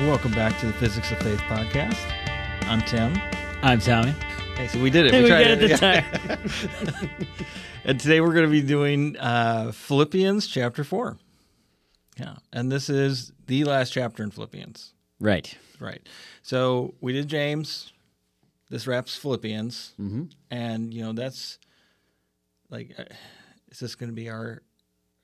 Welcome back to the Physics of Faith podcast. I'm Tim. I'm Tommy. Hey, so we did it. We tried get it this Yeah. and today we're going to be doing uh, Philippians chapter 4. Yeah. And this is the last chapter in Philippians. Right. Right. So we did James. This wraps Philippians. Mm-hmm. And, you know, that's like, uh, is this going to be our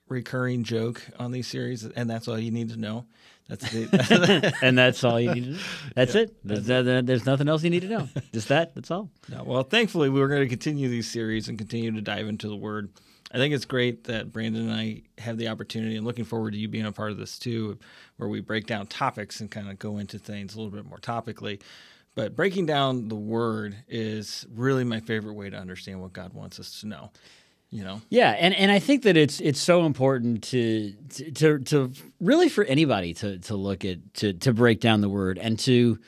recurring joke on these series? And that's all you need to know. That's the, and that's all you need to know. That's it. There's, uh, there's nothing else you need to know. Just that. That's all. No, well, thankfully, we are going to continue these series and continue to dive into the Word. I think it's great that Brandon and I have the opportunity, and looking forward to you being a part of this too, where we break down topics and kind of go into things a little bit more topically. But breaking down the Word is really my favorite way to understand what God wants us to know. You know, Yeah, and, and I think that it's it's so important to to to really for anybody to to look at to to break down the word and to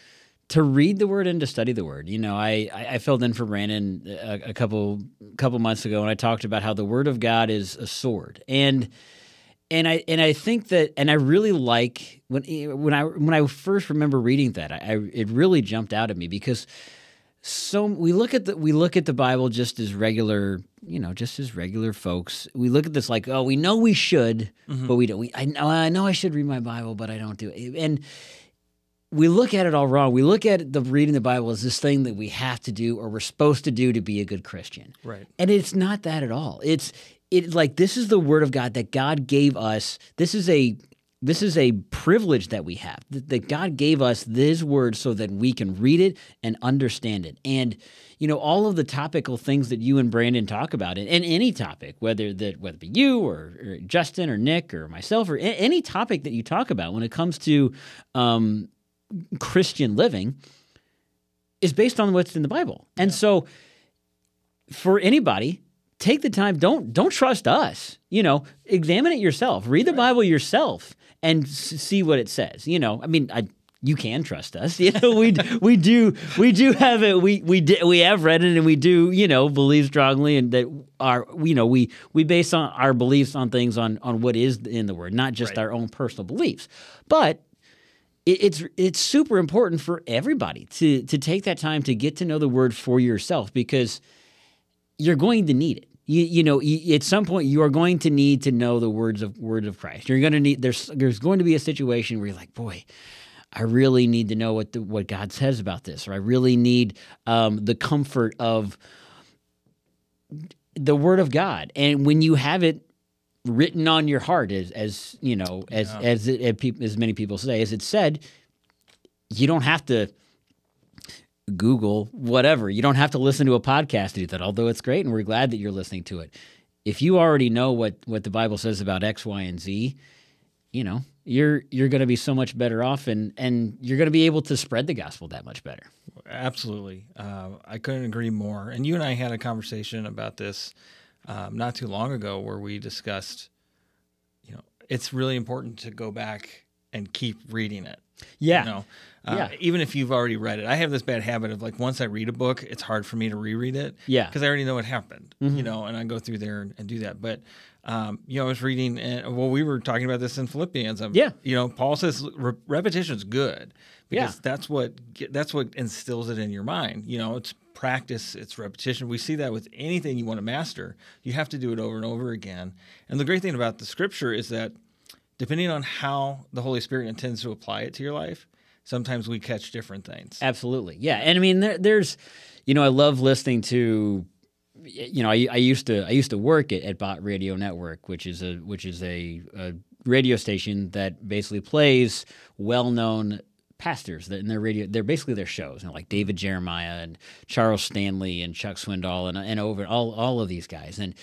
to read the word and to study the word. You know, I I filled in for Brandon a, a couple couple months ago and I talked about how the word of God is a sword and and I and I think that and I really like when when I when I first remember reading that I, I it really jumped out at me because so we look at the we look at the Bible just as regular, you know, just as regular folks. We look at this like, oh, we know we should, mm-hmm. but we don't. We I know I know I should read my Bible, but I don't do it. And we look at it all wrong. We look at the reading the Bible as this thing that we have to do or we're supposed to do to be a good Christian. right? And it's not that at all. It's it like this is the word of God that God gave us. This is a this is a privilege that we have that, God gave us this word so that we can read it and understand it. And you know all of the topical things that you and Brandon talk about, and, and any topic, whether that whether it be you or, or Justin or Nick or myself or a- any topic that you talk about when it comes to um, Christian living, is based on what's in the Bible. And so for anybody take the time don't don't trust us you know examine it yourself read the bible yourself and s- see what it says you know i mean I, you can trust us you know we we do we do have it we we di- we have read it and we do you know believe strongly and that our you know we we base on our beliefs on things on on what is in the word not just Right. our own personal beliefs but it's it's super important for everybody to to take that time to get to know the word for yourself because you're going to need it. You, you know, at some point you are going to need to know the words of words of Christ. You're going to need there's there's going to be a situation where you're like, boy, I really need to know what the, what God says about this, or I really need um, the comfort of the Word of God. And when you have it written on your heart, as as you know, as Yeah. as it, as, as many people say, as it said, you don't have to Google whatever. You don't have to listen to a podcast to do that. Although it's great, and we're glad that you're listening to it. If you already know what what the Bible says about X, Y, and Z, you know you're you're going to be so much better off, and and you're going to be able to spread the gospel that much better. Absolutely. Uh, I couldn't agree more. And you and I had a conversation about this um, not too long ago where we discussed, you know, it's really important to go back and keep reading it. Yeah, You know, uh, Yeah. even if you've already read it. I have this bad habit of like once I read a book, it's hard for me to reread it. Yeah. Because I already know what happened, you know, and I go through there and, and do that. But, um, you know, I was reading, and well, we were talking about this in Philippians. Um, Yeah. You know, Paul says re- repetition is good because Yeah. that's what that's what instills it in your mind. You know, it's practice, it's repetition. We see that with anything you want to master. You have to do it over and over again. And the great thing about the scripture is that depending on how the Holy Spirit intends to apply it to your life, sometimes we catch different things. Absolutely. Yeah. And I mean, there, there's, you know, I love listening to, you know, I, I used to, I used to work at, at Bott Radio Network, which is a, which is a, a radio station that basically plays well-known pastors that in their radio, they're basically their shows, you know, like David Jeremiah and Charles Stanley and Chuck Swindoll and, and over all, all of these guys. And,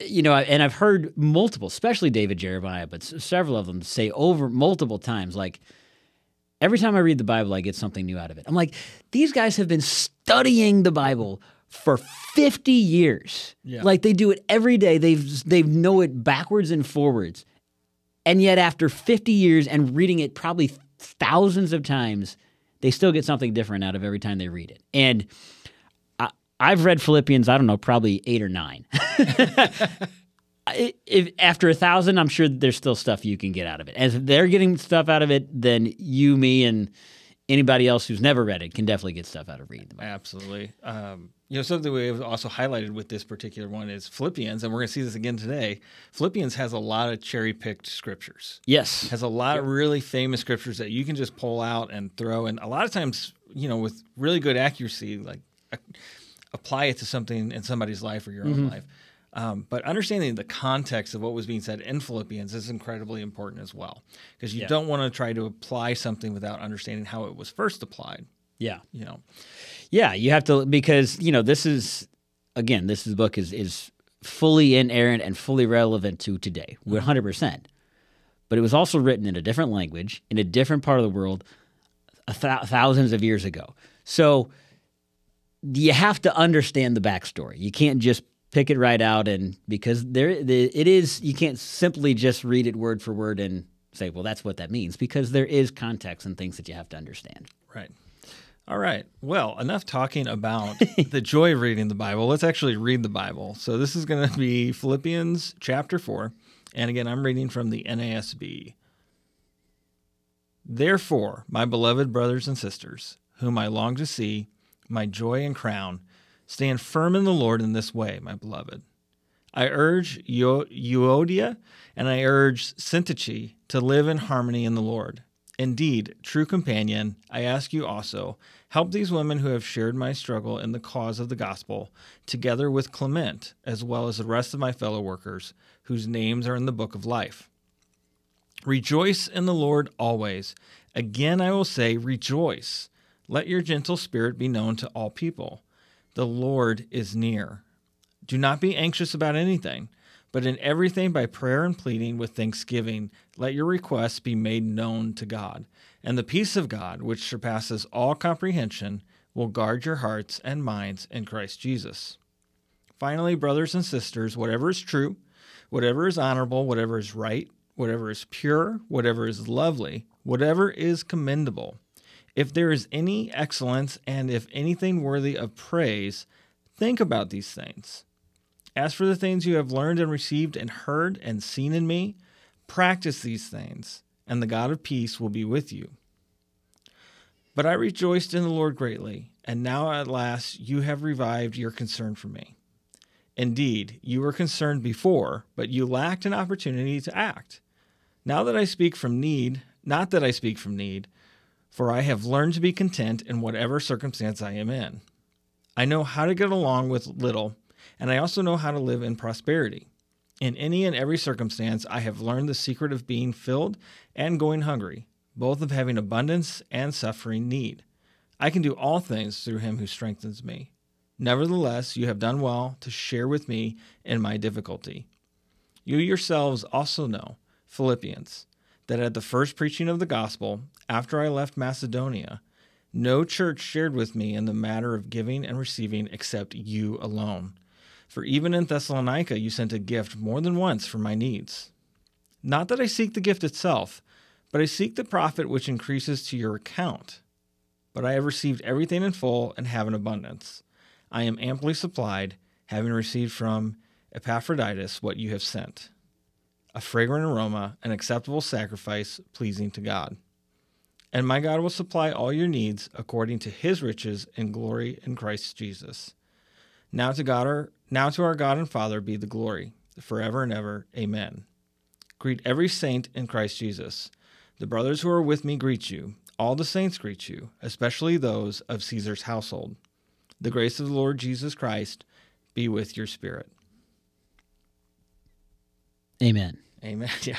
you know, and I've heard multiple, especially David Jeremiah, but s- several of them say over multiple times, like, every time I read the Bible, I get something new out of it. I'm like, these guys have been studying the Bible for 50 years. Yeah. Like they do it every day. They've they know it backwards and forwards. And yet after 50 years and reading it probably thousands of times, they still get something different out of every time they read it. And I've read Philippians, I don't know, probably 8 or 9. If after a thousand, I'm sure there's still stuff you can get out of it. As they're getting stuff out of it, then you, me, and anybody else who's never read it can definitely get stuff out of reading the Bible. Absolutely. Um, you know, something we've also highlighted with this particular one is Philippians, and we're going to see this again today. Philippians has a lot of cherry picked scriptures. Yes. Has a lot of really famous scriptures that you can just pull out and throw, and a lot of times, you know, with really good accuracy, like apply it to something in somebody's life or your own life. Um, but understanding the context of what was being said in Philippians is incredibly important as well, because you Yeah. don't want to try to apply something without understanding how it was first applied. Yeah. You know, Yeah, you have to because you know this is again this is book is is fully inerrant and fully relevant to today, one hundred percent. But it was also written in a different language in a different part of the world, a thou- thousands of years ago. So you have to understand the backstory. You can't just pick it right out and because there the, it is you can't simply just read it word for word and say well that's what that means because there is context and things that you have to understand. Right. All right. Well, enough talking about the joy of reading the Bible. Let's actually read the Bible. So this is going to be Philippians chapter 4. And again, I'm reading from the NASB. Therefore, my beloved brothers and sisters, whom I long to see, my joy and crown, stand firm in the Lord in this way, my beloved. I urge Eu- Euodia and I urge Syntyche to live in harmony in the Lord. Indeed, true companion, I ask you also, help these women who have shared my struggle in the cause of the gospel, together with Clement, as well as the rest of my fellow workers, whose names are in the book of life. Rejoice in the Lord always. Again, I will say, rejoice. Let your gentle spirit be known to all people. The Lord is near. Do not be anxious about anything, but in everything by prayer and pleading with thanksgiving, let your requests be made known to God. And the peace of God, which surpasses all comprehension, will guard your hearts and minds in Christ Jesus. Finally, brothers and sisters, whatever is true, whatever is honorable, whatever is right, whatever is pure, whatever is lovely, whatever is commendable, if there is any excellence and if anything worthy of praise, think about these things. As for the things you have learned and received and heard and seen in me, practice these things, and the God of peace will be with you. But I rejoiced in the Lord greatly, and now at last you have revived your concern for me. Indeed, you were concerned before, but you lacked an opportunity to act. Now that I speak from need, not that I speak from need, for I have learned to be content in whatever circumstance I am in. I know how to get along with little, and I also know how to live in prosperity. In any and every circumstance, I have learned the secret of being filled and going hungry, both of having abundance and suffering need. I can do all things through him who strengthens me. Nevertheless, you have done well to share with me in my difficulty. You yourselves also know, Philippians, that at the first preaching of the gospel, after I left Macedonia, no church shared with me in the matter of giving and receiving except you alone. For even in Thessalonica, you sent a gift more than once for my needs. Not that I seek the gift itself, but I seek the profit which increases to your account. But I have received everything in full and have an abundance. I am amply supplied, having received from Epaphroditus what you have sent a fragrant aroma, an acceptable sacrifice pleasing to God. And my God will supply all your needs according to his riches and glory in Christ Jesus. Now to God our now to our God and Father be the glory, forever and ever. Amen. Greet every saint in Christ Jesus. The brothers who are with me greet you. All the saints greet you, especially those of Caesar's household. The grace of the Lord Jesus Christ be with your spirit. Amen. Amen. Yeah.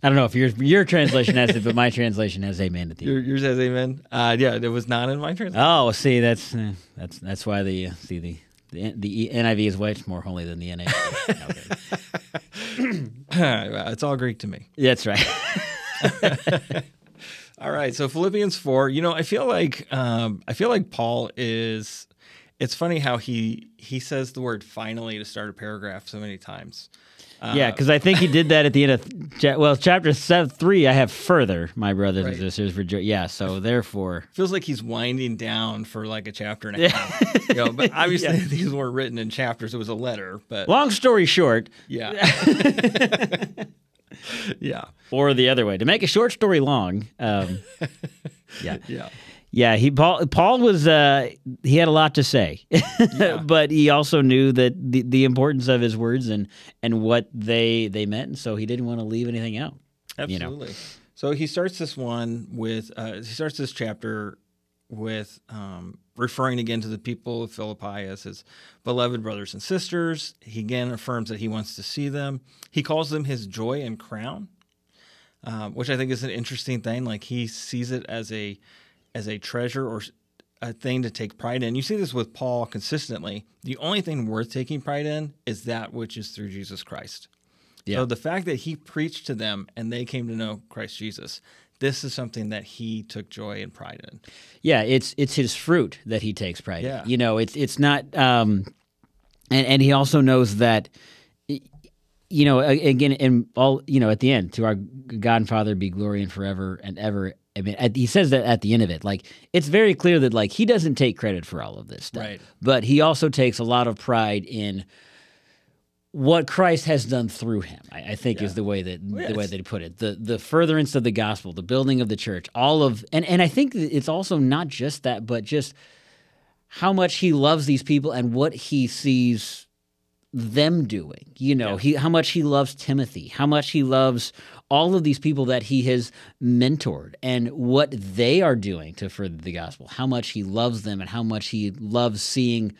I don't know if your your translation has it, but my translation has amen at the end. Yours has amen. Uh, yeah, it was not in my translation. Oh, see, that's eh, that's that's why the uh, see the the, the NIV is much more holy than the NASB. Okay. it's all Greek to me. That's right. All right, so Philippians four. You know, I feel like um, I feel like Paul is it's funny how he he says the word finally to start a paragraph so many times. Uh, yeah, because I think he did that at the end of cha- well, chapter seven, three. I have further, my brothers Right. and sisters. For jo- yeah, so therefore, feels like he's winding down for like a chapter and a half. you know, but obviously Yeah. these weren't written in chapters. It was a letter, but long story short, yeah. yeah. or the other way, to make a short story long. Um, yeah, Yeah. Yeah. He Paul Paul was uh, he had a lot to say, but he also knew that the, the importance of his words and and what they they meant, and so he didn't want to leave anything out. you know. Absolutely. So he starts this one with uh, he starts this chapter with um, referring again to the people of Philippi as his beloved brothers and sisters. He again affirms that he wants to see them. He calls them his joy and crown, um, which I think is an interesting thing. Like he sees it as a as a treasure or a thing to take pride in. You see this with Paul consistently. The only thing worth taking pride in is that which is through Jesus Christ. Yeah. So the fact that he preached to them and they came to know Christ Jesus, this is something that he took joy and pride in. Yeah, it's it's his fruit that he takes pride Yeah. in. You know, it's it's not um and and he also knows that you know, again and all, you know, at the end, to our God and Father be glory and forever and ever. I mean, at, he says that at the end of it. Like it's very clear that like he doesn't take credit for all of this stuff. Right. But he also takes a lot of pride in what Christ has done through him. I, I think is the way that yeah, the way he put it. The the furtherance of the gospel, the building of the church, all of and and I think it's also not just that, but just how much he loves these people and what he sees them doing. You know, Yeah. he how much he loves Timothy, how much he loves all of these people that he has mentored and what they are doing to further the gospel. How much he loves them and how much he loves seeing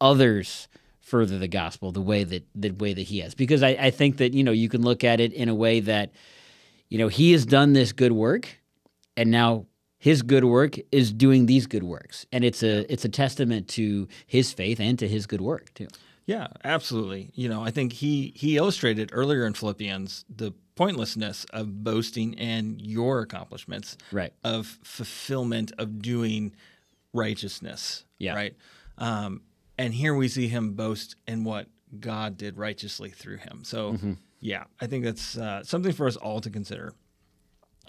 others further the gospel the way that the way that he has. Because I, I think that, you know, you can look at it in a way that, you know, he has done this good work and now his good work is doing these good works. And it's a it's a testament to his faith and to his good work too. Yeah, absolutely. You know, I think he he illustrated earlier in Philippians the pointlessness of boasting in your accomplishments, Right. of fulfillment of doing righteousness, Yeah. right? Um, and here we see him boast in what God did righteously through him. So, Mm-hmm. yeah, I think that's uh, something for us all to consider.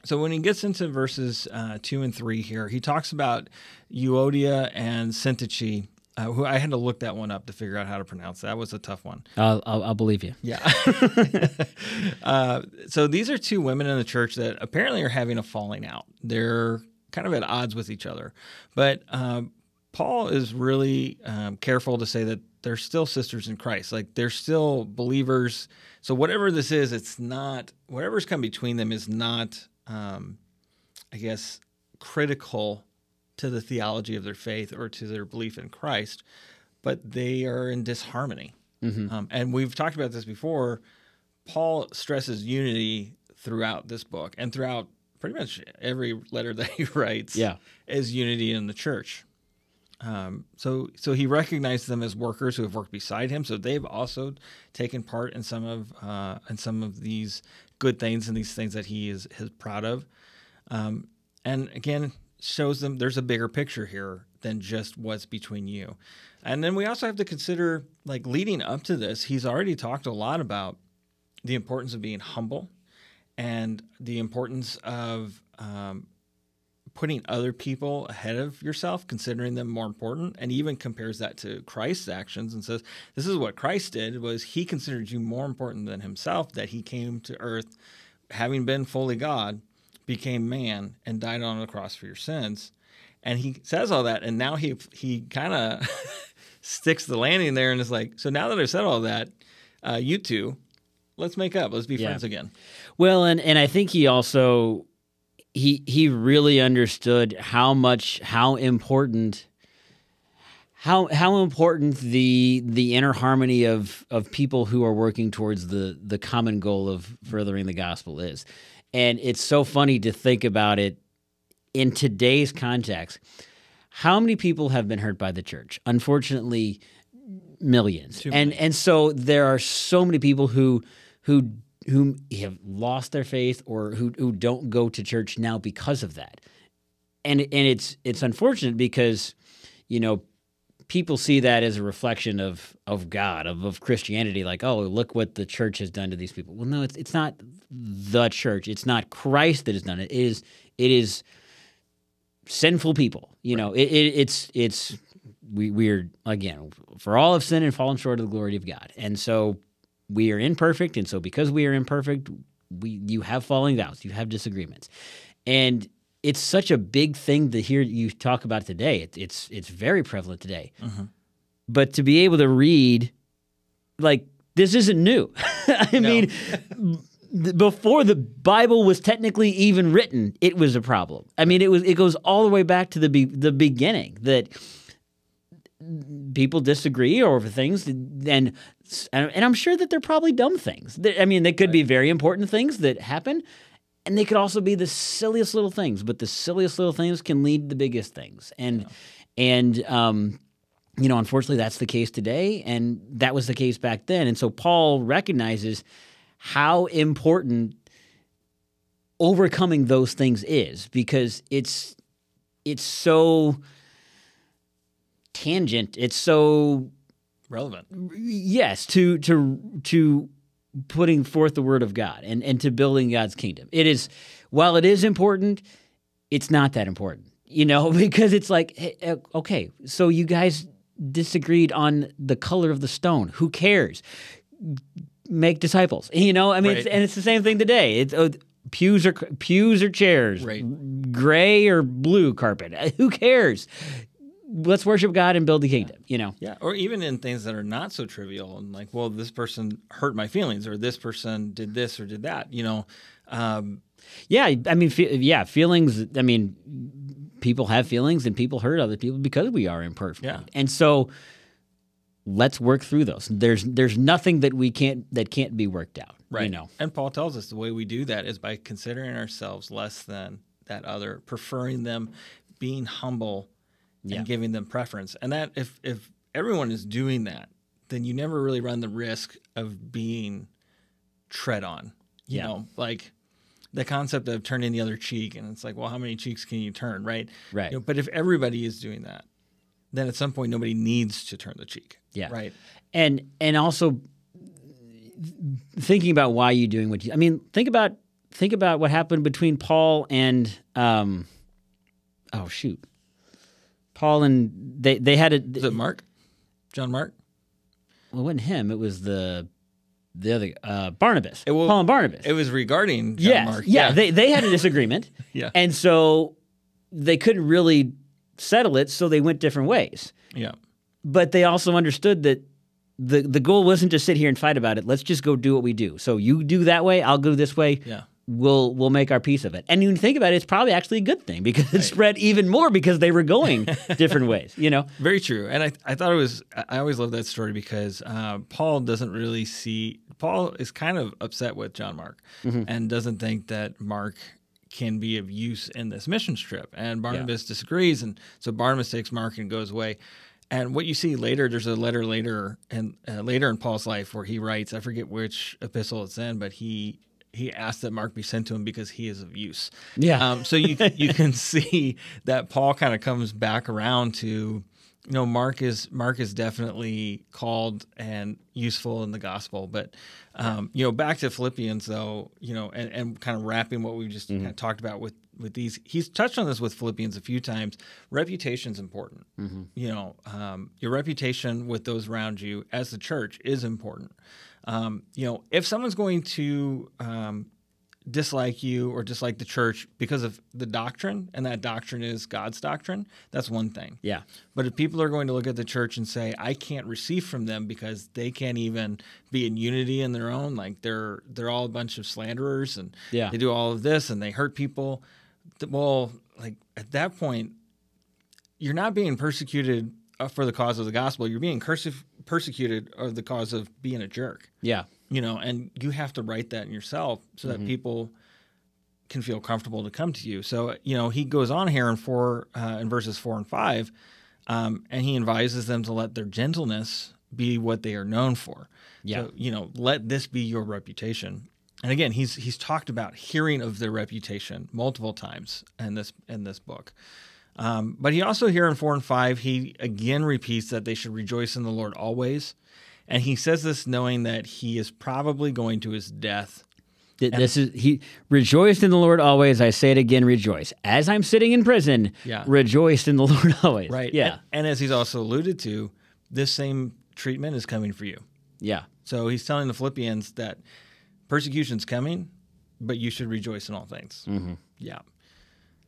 So when he gets into verses uh, two and three here, he talks about Euodia and Syntyche, uh, who I had to look that one up to figure out how to pronounce. That was a tough one. I'll, I'll, I'll believe you. Yeah. uh, so these are two women in the church that apparently are having a falling out. They're kind of at odds with each other. But um, Paul is really um, careful to say that they're still sisters in Christ. Like they're still believers. So whatever this is, it's not, whatever's come between them is not, um, I guess, critical to the theology of their faith or to their belief in Christ, but they are in disharmony. Um, and we've talked about this before. Paul stresses unity throughout this book and throughout pretty much every letter that he writes. Yeah. is unity in the church. Um, so, so he recognizes them as workers who have worked beside him. So they've also taken part in some of uh, in some of these good things and these things that he is is proud of. Um, and again, shows them there's a bigger picture here than just what's between you. And then we also have to consider, like leading up to this, he's already talked a lot about the importance of being humble and the importance of um, putting other people ahead of yourself, considering them more important, and even compares that to Christ's actions and says, "This is what Christ did: was He considered you more important than Himself. That He came to earth, having been fully God, became man and died on the cross for your sins." And he says all that, and now he he kind of sticks the landing there, and is like, "So now that I've said all that, uh, you two, let's make up. Let's be Yeah. friends again." Well, and and I think he also he he really understood how much how important how how important the the inner harmony of of people who are working towards the the common goal of furthering the gospel is. And it's so funny to think about it in today's context. How many people have been hurt by the church? Unfortunately, millions. Too and and so there are so many people who who who have lost their faith or who who don't go to church now because of that. And and it's it's unfortunate because you know people see that as a reflection of of God, of, of Christianity. Like, oh, look what the church has done to these people. Well, no, it's it's not the church. It's not Christ that has done it. It is it is sinful people. You know, it, it, it's it's we we're again for all of sin and fallen short of the glory of God, and so we are imperfect, and so because we are imperfect, we you have falling downs, you have disagreements, and it's such a big thing to hear you talk about today. It, it's it's very prevalent today, mm-hmm. but to be able to read, like this isn't new. I mean, before the Bible was technically even written, it was a problem. I mean, it was it goes all the way back to the be- the beginning that people disagree over things and and I'm sure that they're probably dumb things. I mean, they could be very important things that happen and they could also be the silliest little things, but the silliest little things can lead to the biggest things. And and um you know, unfortunately that's the case today and that was the case back then. And so Paul recognizes how important overcoming those things is because it's it's so tangent it's so Relevant. yes to to to putting forth the word of god and and to building god's kingdom. It is while it is important it's not that important you know because it's like hey, uh, okay so you guys disagreed on the color of the stone. Who cares? Make disciples you know? I mean it's, and it's the same thing today. It's uh, pews or pews or chairs. Right. gray or blue carpet. Who cares let's worship god and build the kingdom you know Yeah, or even in things that are not so trivial, and like, well, this person hurt my feelings, or this person did this or did that. You know, um, Yeah, I mean, fe- yeah, feelings. I mean, people have feelings, and people hurt other people because we are imperfect. Yeah. and so let's work through those. There's there's nothing that we can't that can't be worked out. You know, And Paul tells us the way we do that is by considering ourselves less than that other, preferring them, being humble, Yeah. and giving them preference. And that if if everyone is doing that, then you never really run the risk of being tread on. You Yeah. know, like the concept of turning the other cheek, and it's like, well, how many cheeks can you turn, right? Right. You know, but if everybody is doing that, then at some point nobody needs to turn the cheek. Yeah. Right. and and also thinking about why you're doing what you. I mean, think about think about what happened between Paul and um, oh shoot, Paul and they they had a Is it Mark? John Mark? well, it wasn't him. It was the the other uh, Barnabas. It will- Paul and Barnabas. It was regarding John yes, Mark. yeah, They they had a disagreement. Yeah. and so they couldn't really settle it, so they went different ways. yeah. But they also understood that the the goal wasn't to sit here and fight about it. Let's just go do what we do. So you do that way, I'll go this way. Yeah. We'll we'll make our piece of it. And you think about it, it's probably actually a good thing because it spread even more because they were going different ways. You know. Very true. And I, I thought it was, I always love that story because uh, Paul doesn't really see, Paul is kind of upset with John Mark and doesn't think that Mark can be of use in this mission trip. And Barnabas disagrees. And so Barnabas takes Mark and goes away. And what you see later, there's a letter later and uh, later in Paul's life where he writes, I forget which epistle it's in, but he he asked that Mark be sent to him because he is of use. Yeah. Um, so you you can see that Paul kind of comes back around to, you know, Mark is Mark is definitely called and useful in the gospel. But um, you know, back to Philippians though, you know, and, and kind of wrapping what we just kind of talked about with with these. He's touched on this with Philippians a few times. Reputation's important. You know, um, your reputation with those around you as the church is important. Um, you know, if someone's going to um, dislike you or dislike the church because of the doctrine, and that doctrine is God's doctrine, that's one thing. Yeah. But if people are going to look at the church and say, I can't receive from them because they can't even be in unity in their own, like they're they're all a bunch of slanderers and Yeah. they do all of this and they hurt people. Well, like at that point, you're not being persecuted uh, for the cause of the gospel. You're being cursive, persecuted of the cause of being a jerk Yeah. you know, and you have to write that in yourself so that people can feel comfortable to come to you. So, you know, he goes on here in four, uh, in verses four and five, um, and he advises them to let their gentleness be what they are known for. Yeah. So, you know, let this be your reputation. And again, he's he's talked about hearing of their reputation multiple times in this in this book. Um, but he also here in four and five, he again repeats that they should rejoice in the Lord always. And he says this knowing that he is probably going to his death. Th- This is he rejoiced in the Lord always. I say it again, rejoice. As I'm sitting in prison, Yeah. rejoiced in the Lord always. Right. Yeah. And, and as he's also alluded to, this same treatment is coming for you. Yeah. So he's telling the Philippians that persecution's coming, but you should rejoice in all things. Mm-hmm. Yeah.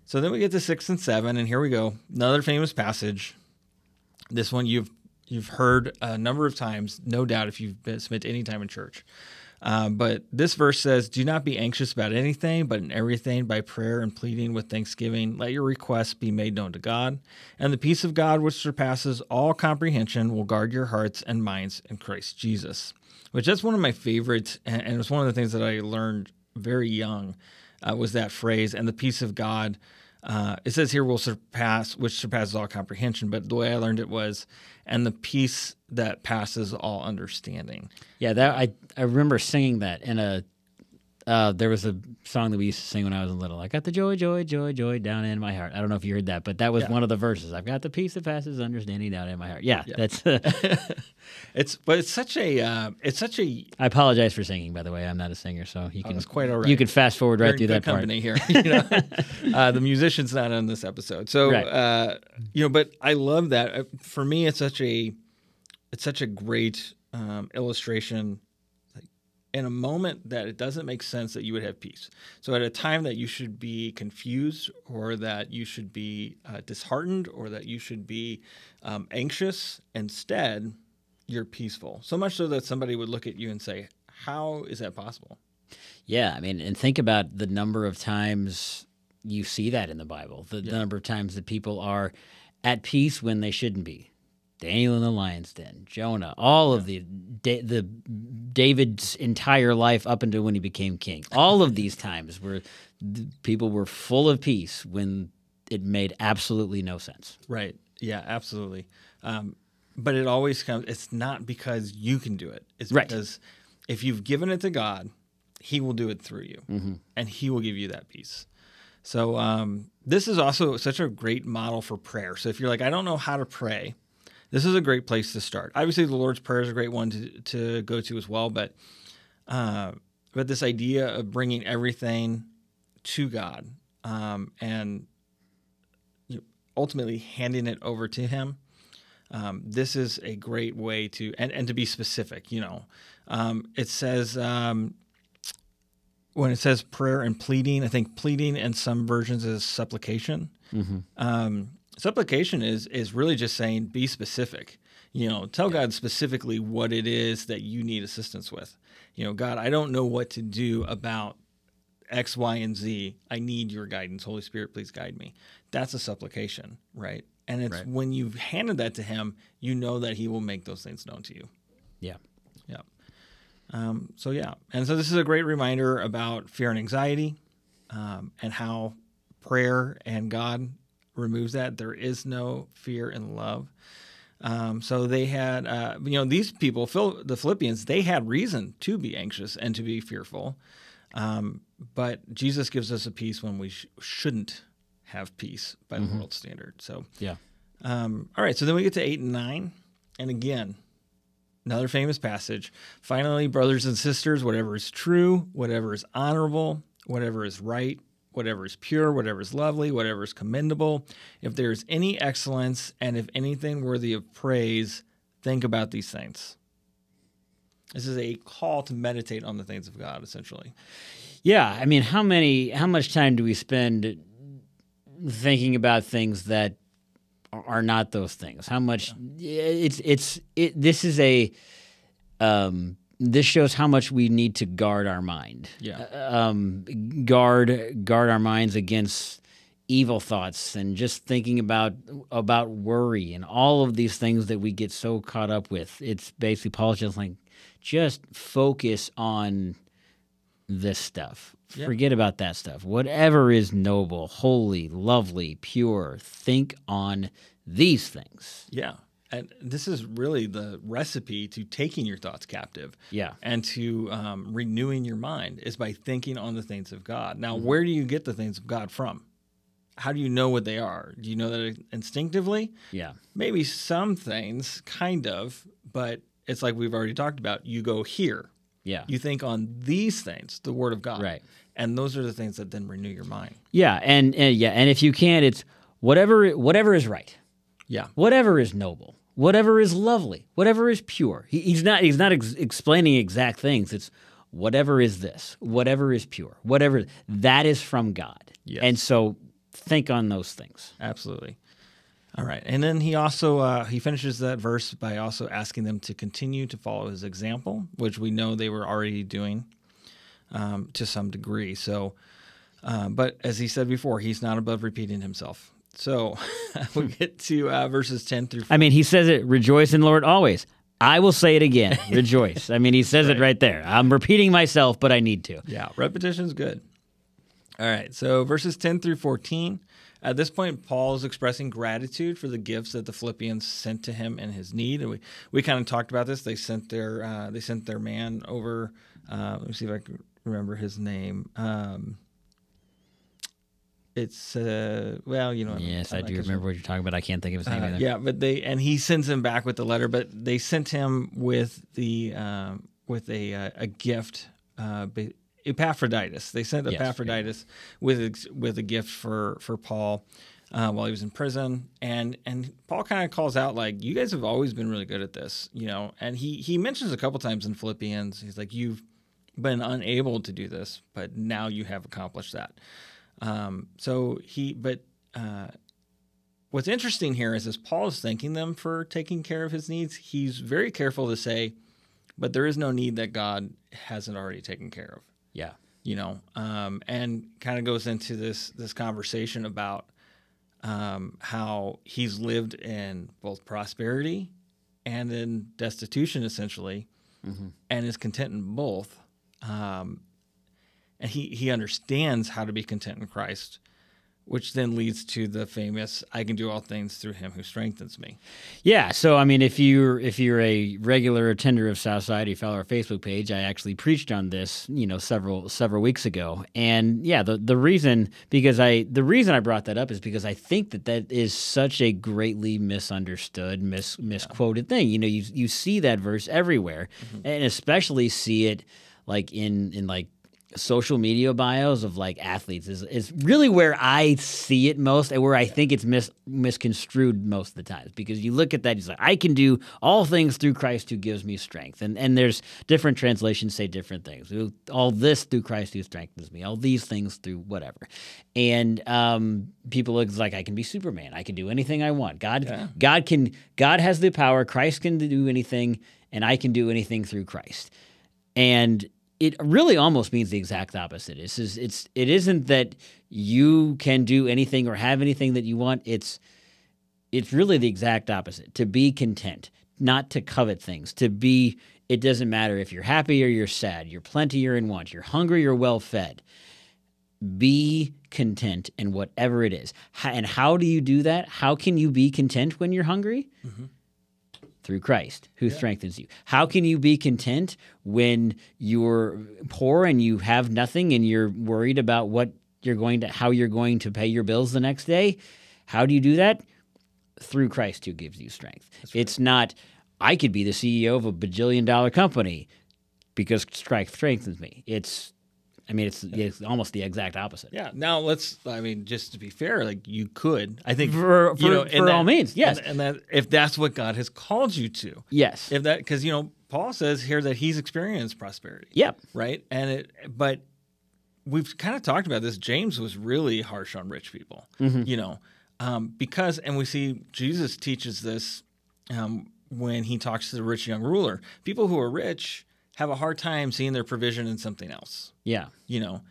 So then we get to six and seven, and here we go. Another famous passage. This one you've you've heard a number of times, no doubt, if you've spent any time in church. Uh, but this verse says, "Do not be anxious about anything, but in everything by prayer and pleading with thanksgiving, let your requests be made known to God, and the peace of God, which surpasses all comprehension, will guard your hearts and minds in Christ Jesus." Which that's one of my favorites, and, and it was one of the things that I learned very young. Uh, was that phrase, and the peace of God. Uh, it says here will surpass, which surpasses all comprehension. But the way I learned it was, and the peace that passes all understanding. Yeah, that I I remember singing that in a uh, there was a song that we used to sing when I was little. I got the joy, joy, joy, joy down in my heart. I don't know if you heard that, but that was Yeah. one of the verses. I've got the peace that passes understanding down in my heart. Yeah, Yeah. that's. It's but it's such a uh, it's such a I apologize for singing, by the way. I'm not a singer, so you can it's quite all right. you can fast forward right You're through that part. company here. You know? uh, the musician's not on this episode, so Right. uh, you know. But I love that. Uh, For me, it's such a it's such a great um, illustration. In a moment that it doesn't make sense that you would have peace. So at a time that you should be confused, or that you should be uh, disheartened, or that you should be um, anxious, instead you're peaceful. So much so that somebody would look at you and say, "How is that possible?" Yeah, I mean, and think about the number of times you see that in the Bible. The, the number of times that people are at peace when they shouldn't be. Daniel in the lion's den, Jonah, all of the da- the David's entire life up until when he became king. All of these times where th- people were full of peace when it made absolutely no sense. Right. Yeah, absolutely. Um, but it always comes, it's not because you can do it. It's Right. because if you've given it to God, He will do it through you and He will give you that peace. So, um, this is also such a great model for prayer. So, if you're like, I don't know how to pray, this is a great place to start. Obviously, the Lord's Prayer is a great one to, to go to as well, but uh, but this idea of bringing everything to God um, and you know, ultimately handing it over to Him. Um, this is a great way to and, and to be specific. You know, um, it says um, when it says prayer and pleading. I think pleading in some versions is supplication. Um, supplication is is really just saying be specific. You know, tell God specifically what it is that you need assistance with. You know, God, I don't know what to do about X, Y, and Z. I need your guidance. Holy Spirit, please guide me. That's a supplication, right? And it's Right. when you've handed that to Him, you know that He will make those things known to you. Yeah. Yeah. Um, so yeah, and so this is a great reminder about fear and anxiety, um, and how prayer and God removes that. There is no fear in love. Um, so they had, uh, you know, these people, Phil, the Philippians, they had reason to be anxious and to be fearful. Um, but Jesus gives us a peace when we sh- shouldn't have peace by the world standard. So Yeah. um, all right, so then we get to eight and nine, and again, another famous passage. Finally, brothers and sisters, whatever is true, whatever is honorable, whatever is right, whatever is pure, whatever is lovely, whatever is commendable, if there is any excellence, and if anything worthy of praise, think about these things. This is a call to meditate on the things of God, essentially. Yeah, I mean, how many, how much time do we spend thinking about things that are not those things? How much? It's it's it. This is a. Um, this shows how much we need to guard our mind. Yeah. Um, guard guard our minds against evil thoughts and just thinking about about worry and all of these things that we get so caught up with. It's basically Paul's just like, just focus on this stuff. Yeah. Forget about that stuff. Whatever is noble, holy, lovely, pure, think on these things. Yeah. And this is really the recipe to taking your thoughts captive. Yeah. and to um, renewing your mind is by thinking on the things of God. Mm-hmm. Now, where do you get the things of God from? how do you know what they are? Do you know that instinctively? Yeah. Maybe some things, kind of, but it's like we've already talked about. You go here. Yeah. You think on these things, the Word of God. Right. And those are the things that then renew your mind. Yeah, and, and yeah, and if you can't, it's whatever whatever is right, Yeah. whatever is noble, whatever is lovely, whatever is pure. He, he's not he's not ex- explaining exact things. It's whatever is this, whatever is pure, whatever that is from God. Yes. And so think on those things. Absolutely. All right, and then he also uh, he finishes that verse by also asking them to continue to follow his example, which we know they were already doing um, to some degree. So, uh, but as he said before, he's not above repeating himself. So we get to uh, verses ten through. I mean, he says it, rejoice in the Lord always. I will say it again, rejoice. I mean, he says it right there. I'm repeating myself, but I need to. Yeah, repetition's good. All right, so verses 10 through 14. At this point, Paul is expressing gratitude for the gifts that the Philippians sent to him in his need, and we, we kind of talked about this. They sent their uh, they sent their man over. Uh, let me see if I can remember his name. Um, it's uh, well, you know. Yes, I I'm not do remember what you're talking about. I can't think of his name uh, either. yeah, but they and he sends him back with the letter, but they sent him with the um, with a uh, a gift. Uh, Epaphroditus. They sent Yes, yeah. Epaphroditus with ex- with a gift for for Paul uh, while he was in prison, and and Paul kind of calls out like, "You guys have always been really good at this," you know. And he he mentions a couple times in Philippians, he's like, "You've been unable to do this, but now you have accomplished that." Um, so he, but uh, what's interesting here is as Paul is thanking them for taking care of his needs, he's very careful to say, but there is no need that God hasn't already taken care of. Yeah. You know, um, and kind of goes into this this conversation about um, how he's lived in both prosperity and in destitution, essentially, and is content in both. Um, and he he understands how to be content in Christ, which then leads to the famous "I can do all things through Him who strengthens me." Yeah, so I mean, if you're if you're a regular attender of Southside, you follow our Facebook page. I actually preached on this, you know, several several weeks ago, and yeah, the the reason because I the reason I brought that up is because I think that that is such a greatly misunderstood, mis misquoted thing. You know, you you see that verse everywhere, mm-hmm. and especially see it like in in like social media bios of like athletes is, is really where I see it most and where I think it's mis- misconstrued most of the times because you look at that, he's like, I can do all things through Christ who gives me strength. And and there's different translations say different things. All this through Christ who strengthens me, all these things through whatever. And um, people look like I can be Superman. I can do anything I want. God Yeah. God can God has the power. Christ can do anything, and I can do anything through Christ. And it really almost means the exact opposite. It's it's it isn't that you can do anything or have anything that you want. It's it's really the exact opposite. To be content, not to covet things. To be it doesn't matter if you're happy or you're sad, you're plenty or in want, you're hungry or well fed. Be content in whatever it is. And how do you do that? How can you be content when you're hungry? Mm-hmm. Through Christ who strengthens you. How can you be content when you're poor and you have nothing and you're worried about what you're going to how you're going to pay your bills the next day? How do you do that? Through Christ who gives you strength. It's not I could be the CEO of a bajillion dollar company because Christ strengthens me. It's I mean it's, it's almost the exact opposite. Yeah. Now let's. I mean, just to be fair, like you could. I think For- you know, for all means, yes. And, and that if that's what God has called you to, Yes. if that because you know Paul says here that he's experienced prosperity. Yep. right? And it, but we've kind of talked about this. James was really harsh on rich people, you know, um, because, and we see Jesus teaches this um, when he talks to the rich young ruler. People who are rich have a hard time seeing their provision in something else. Yeah. You know,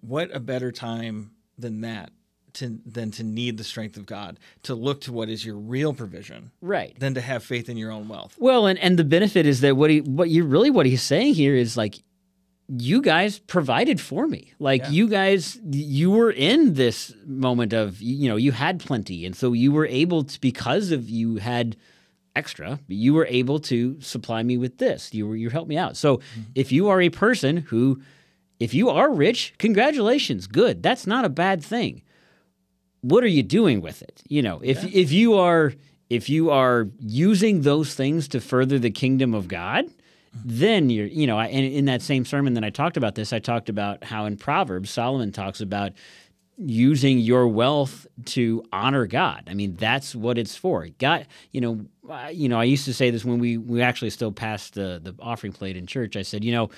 what a better time than that to than to need the strength of God to look to what is your real provision Right. than to have faith in your own wealth. Well, and, and the benefit is that what he what you really what he's saying here is like you guys provided for me. Like Yeah. you guys you were in this moment of you know, you had plenty and so you were able to because of you had extra, you were able to supply me with this. You were you helped me out. So mm-hmm. if you are a person who if you are rich, congratulations, good. That's not a bad thing. what are you doing with it? You know, if Yeah. if you are if you are using those things to further the kingdom of God, mm-hmm. then you're you know, I, and in that same sermon that I talked about this, I talked about how in Proverbs Solomon talks about using your wealth to honor God. I mean, that's what it's for. God, you know, you know, I used to say this when we we actually still passed the the offering plate in church. I said, you know,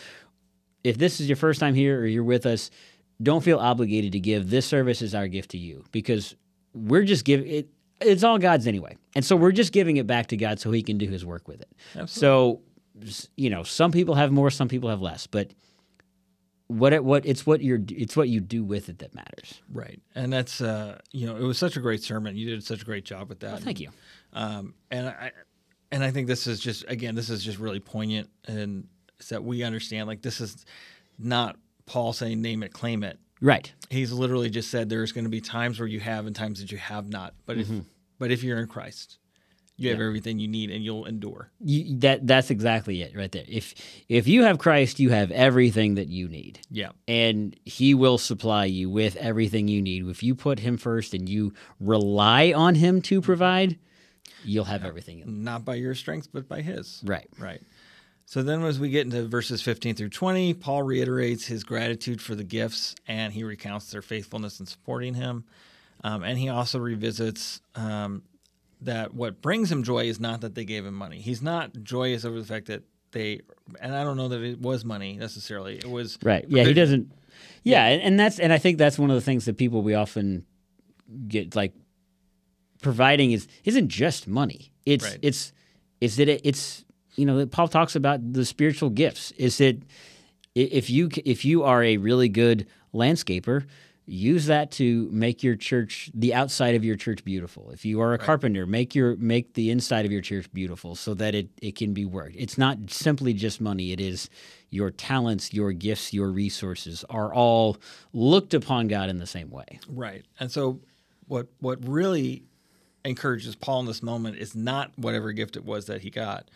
if this is your first time here or you're with us, don't feel obligated to give. This service is our gift to you because we're just giving it. It's all God's anyway, and so we're just giving it back to God so He can do His work with it. So, you know, some people have more, some people have less, but what it, what it's what you're it's what you do with it that matters. Right. And that's uh you know, it was such a great sermon. You did such a great job with that. Well, thank you. Um and I and I think this is just again, this is just really poignant and it's that we understand like this is not Paul saying name it, claim it. Right. He's literally just said there's going to be times where you have and times that you have not. But if but if you're in Christ, you have everything you need and you'll endure. You, that that's exactly it right there. If if you have Christ, you have everything that you need. Yeah. and he will supply you with everything you need. If you put him first and you rely on him to provide, you'll have everything. Not by your strength, but by his. Right. Right. So then, as we get into verses 15 through 20, Paul reiterates his gratitude for the gifts and he recounts their faithfulness in supporting him. Um, and he also revisits um, that what brings him joy is not that they gave him money. He's not joyous over the fact that they, and I don't know that it was money necessarily. It was Right. Yeah, he doesn't Yeah, and, and that's and I think that's one of the things that people we often get like providing is isn't just money. It's Right. it's is that it, it's you know Paul talks about the spiritual gifts. Is it i- if you if you are a really good landscaper, use that to make your church the outside of your church beautiful. If you are a carpenter, make your make the inside of your church beautiful so that it it can be worked. It's not simply just money. It is your talents, your gifts, your resources are all looked upon God in the same way. Right. And so what what really encourages Paul in this moment is not whatever gift it was that he got,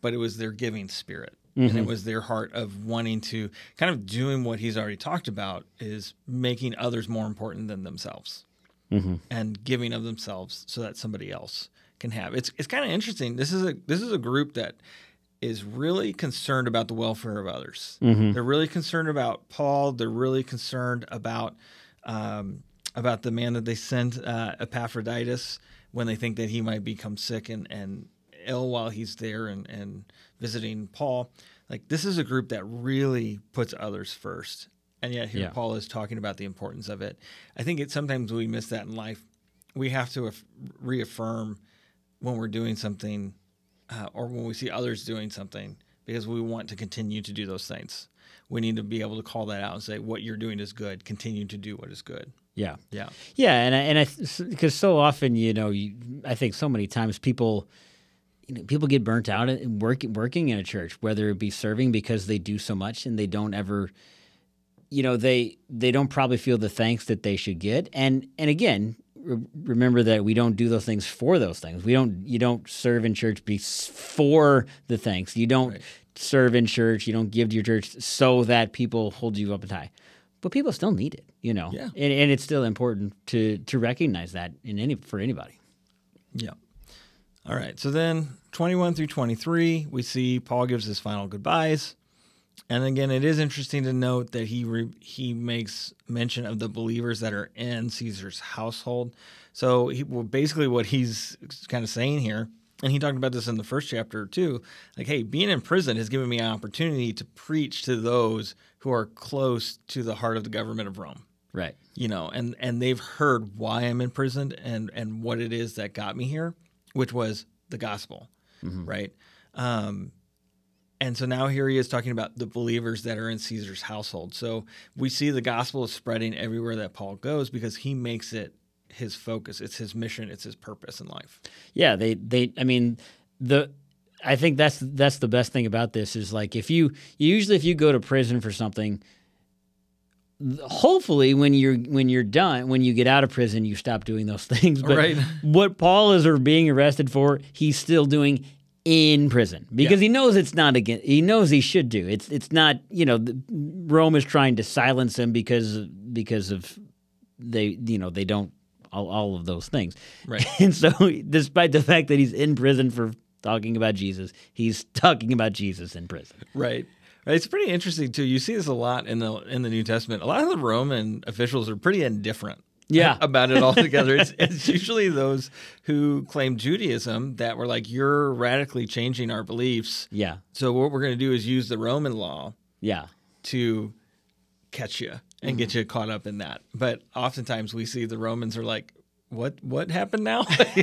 but it was their giving spirit. And it was their heart of wanting to kind of doing what he's already talked about is making others more important than themselves and giving of themselves so that somebody else can have. It's it's kind of interesting. This is a this is a group that is really concerned about the welfare of others. They're really concerned about Paul. They're really concerned about um, about the man that they sent, uh, Epaphroditus, when they think that he might become sick and, and ill while he's there and, and visiting Paul. Like this is a group that really puts others first. And yet here Yeah. Paul is talking about the importance of it. I think it sometimes we miss that in life. We have to reaffirm when we're doing something uh, or when we see others doing something because we want to continue to do those things. We need to be able to call that out and say, what you're doing is good. Continue to do what is good. Yeah. Yeah. Yeah, and I, and I because so often you know you, I think so many times people you know people get burnt out at work, working in a church whether it be serving because they do so much and they don't ever you know they they don't probably feel the thanks that they should get and and again re- remember that we don't do those things for those things we don't you don't serve in church before the thanks you don't Right. serve in church you don't give to your church so that people hold you up and high but people still need it you know Yeah. and, and it's still important to to recognize that in any for anybody Yeah. All right. So then 21 through 23, we see Paul gives his final goodbyes. And again, it is interesting to note that he re- he makes mention of the believers that are in Caesar's household. So he, well, basically, what he's kind of saying here, and he talked about this in the first chapter too, like, hey, being in prison has given me an opportunity to preach to those who are close to the heart of the government of Rome. Right. You know and and they've heard why i'm imprisoned and and what it is that got me here which was the gospel. Right? Um and so now here he is talking about the believers that are in caesar's household. So we see the gospel is spreading everywhere that paul goes because he makes it his focus it's his mission it's his purpose in life. Yeah they they i mean the i think that's that's the best thing about this is like if you usually if you go to prison for something hopefully when you're when you're done when you get out of prison you stop doing those things. But Right. what paul is or being arrested for he's still doing in prison because he knows it's not again he knows he should do. It's it's not you know rome is trying to silence him because because of they you know they don't all, all of those things. Right. And so, despite the fact that he's in prison for talking about Jesus, he's talking about Jesus in prison. Right. Right. It's pretty interesting too. You see this a lot in the in the New Testament. A lot of the Roman officials are pretty indifferent. Yeah. About it altogether. it's, it's usually those who claim Judaism that were like, you're radically changing our beliefs. Yeah. So what we're going to do is use the Roman law Yeah. to catch you and get you caught up in that. But oftentimes we see the Romans are like, what what happened now?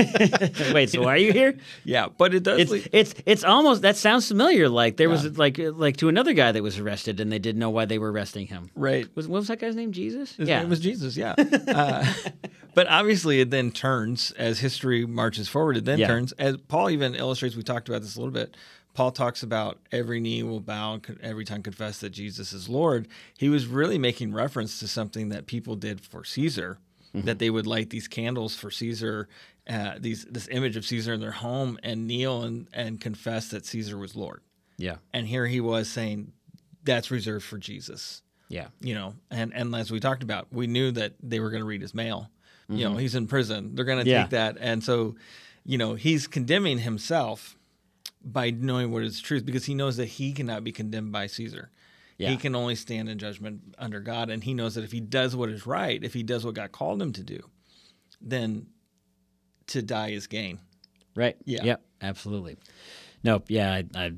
Wait, so why are you here? yeah, but it does. It's lead- it's it's almost that sounds familiar. Like there Yeah. was like like to another guy that was arrested and they didn't know why they were arresting him. right. Was what was that guy's name? Jesus? His yeah. name was Jesus, yeah. uh, but obviously, it then turns as history marches forward. It then Yeah. turns as Paul even illustrates. We talked about this a little bit. Paul talks about every knee will bow, and every tongue confess that Jesus is Lord. He was really making reference to something that people did for Caesar, Mm-hmm. that they would light these candles for Caesar, uh, these this image of Caesar in their home, and kneel and and confess that Caesar was Lord. yeah. And here he was saying, that's reserved for Jesus Yeah. you know, and and as we talked about, we knew that they were going to read his mail. You know, he's in prison. They're going to Mm-hmm. Yeah. take that, and so, you know, he's condemning himself by knowing what is truth because he knows that he cannot be condemned by Caesar. Yeah. He can only stand in judgment under God, and he knows that if he does what is right, if he does what God called him to do, then to die is gain. Right. Yeah. Yep. Absolutely. Nope. Yeah. I, I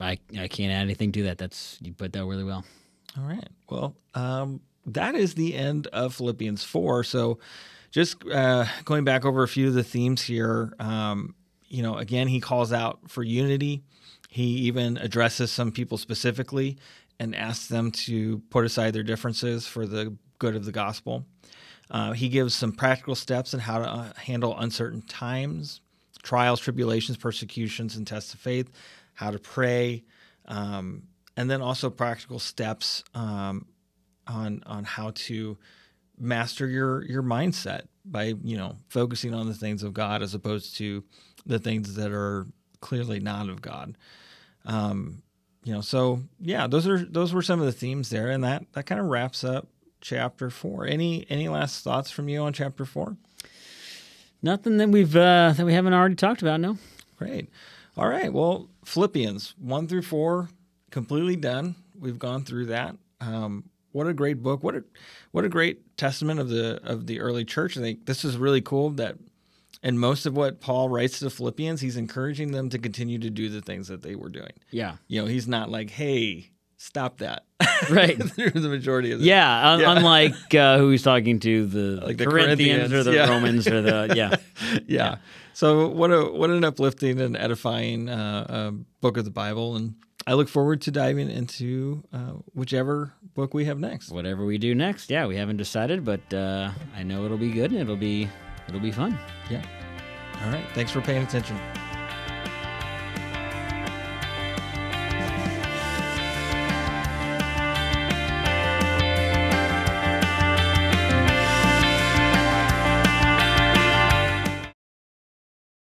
I I can't add anything to that. That's you put that really well. All right. Well, um, that is the end of Philippians 4. So, just uh, going back over a few of the themes here, um, you know, again, he calls out for unity. He even addresses some people specifically and asks them to put aside their differences for the good of the gospel. Uh, he gives some practical steps on how to uh, handle uncertain times, trials, tribulations, persecutions, and tests of faith, how to pray, um, and then also practical steps um, on on how to master your your mindset by you know focusing on the things of God as opposed to the things that are clearly not of God. Um, you know, so yeah, those are those were some of the themes there, and that that kind of wraps up chapter four. Any any last thoughts from you on chapter four? Nothing that we've uh, that we haven't already talked about. No. Great. All right. Well, Philippians one through four, completely done. We've gone through that. Um, what a great book! What a what a great testament of the of the early church. I think this is really cool that, and most of what Paul writes to the Philippians, he's encouraging them to continue to do the things that they were doing. Yeah. You know, he's not like, "Hey, stop that." Right. Through the majority of the Yeah, un- Yeah. unlike uh, who he's talking to, the, Like the Corinthians, or the yeah. Romans or the yeah. yeah. So what a what an uplifting and edifying uh, uh, book of the Bible, and I look forward to diving into uh, whichever book we have next. Whatever we do next, yeah, we haven't decided, but uh, I know it'll be good and it'll be it'll be fun. Yeah. All right. Thanks for paying attention.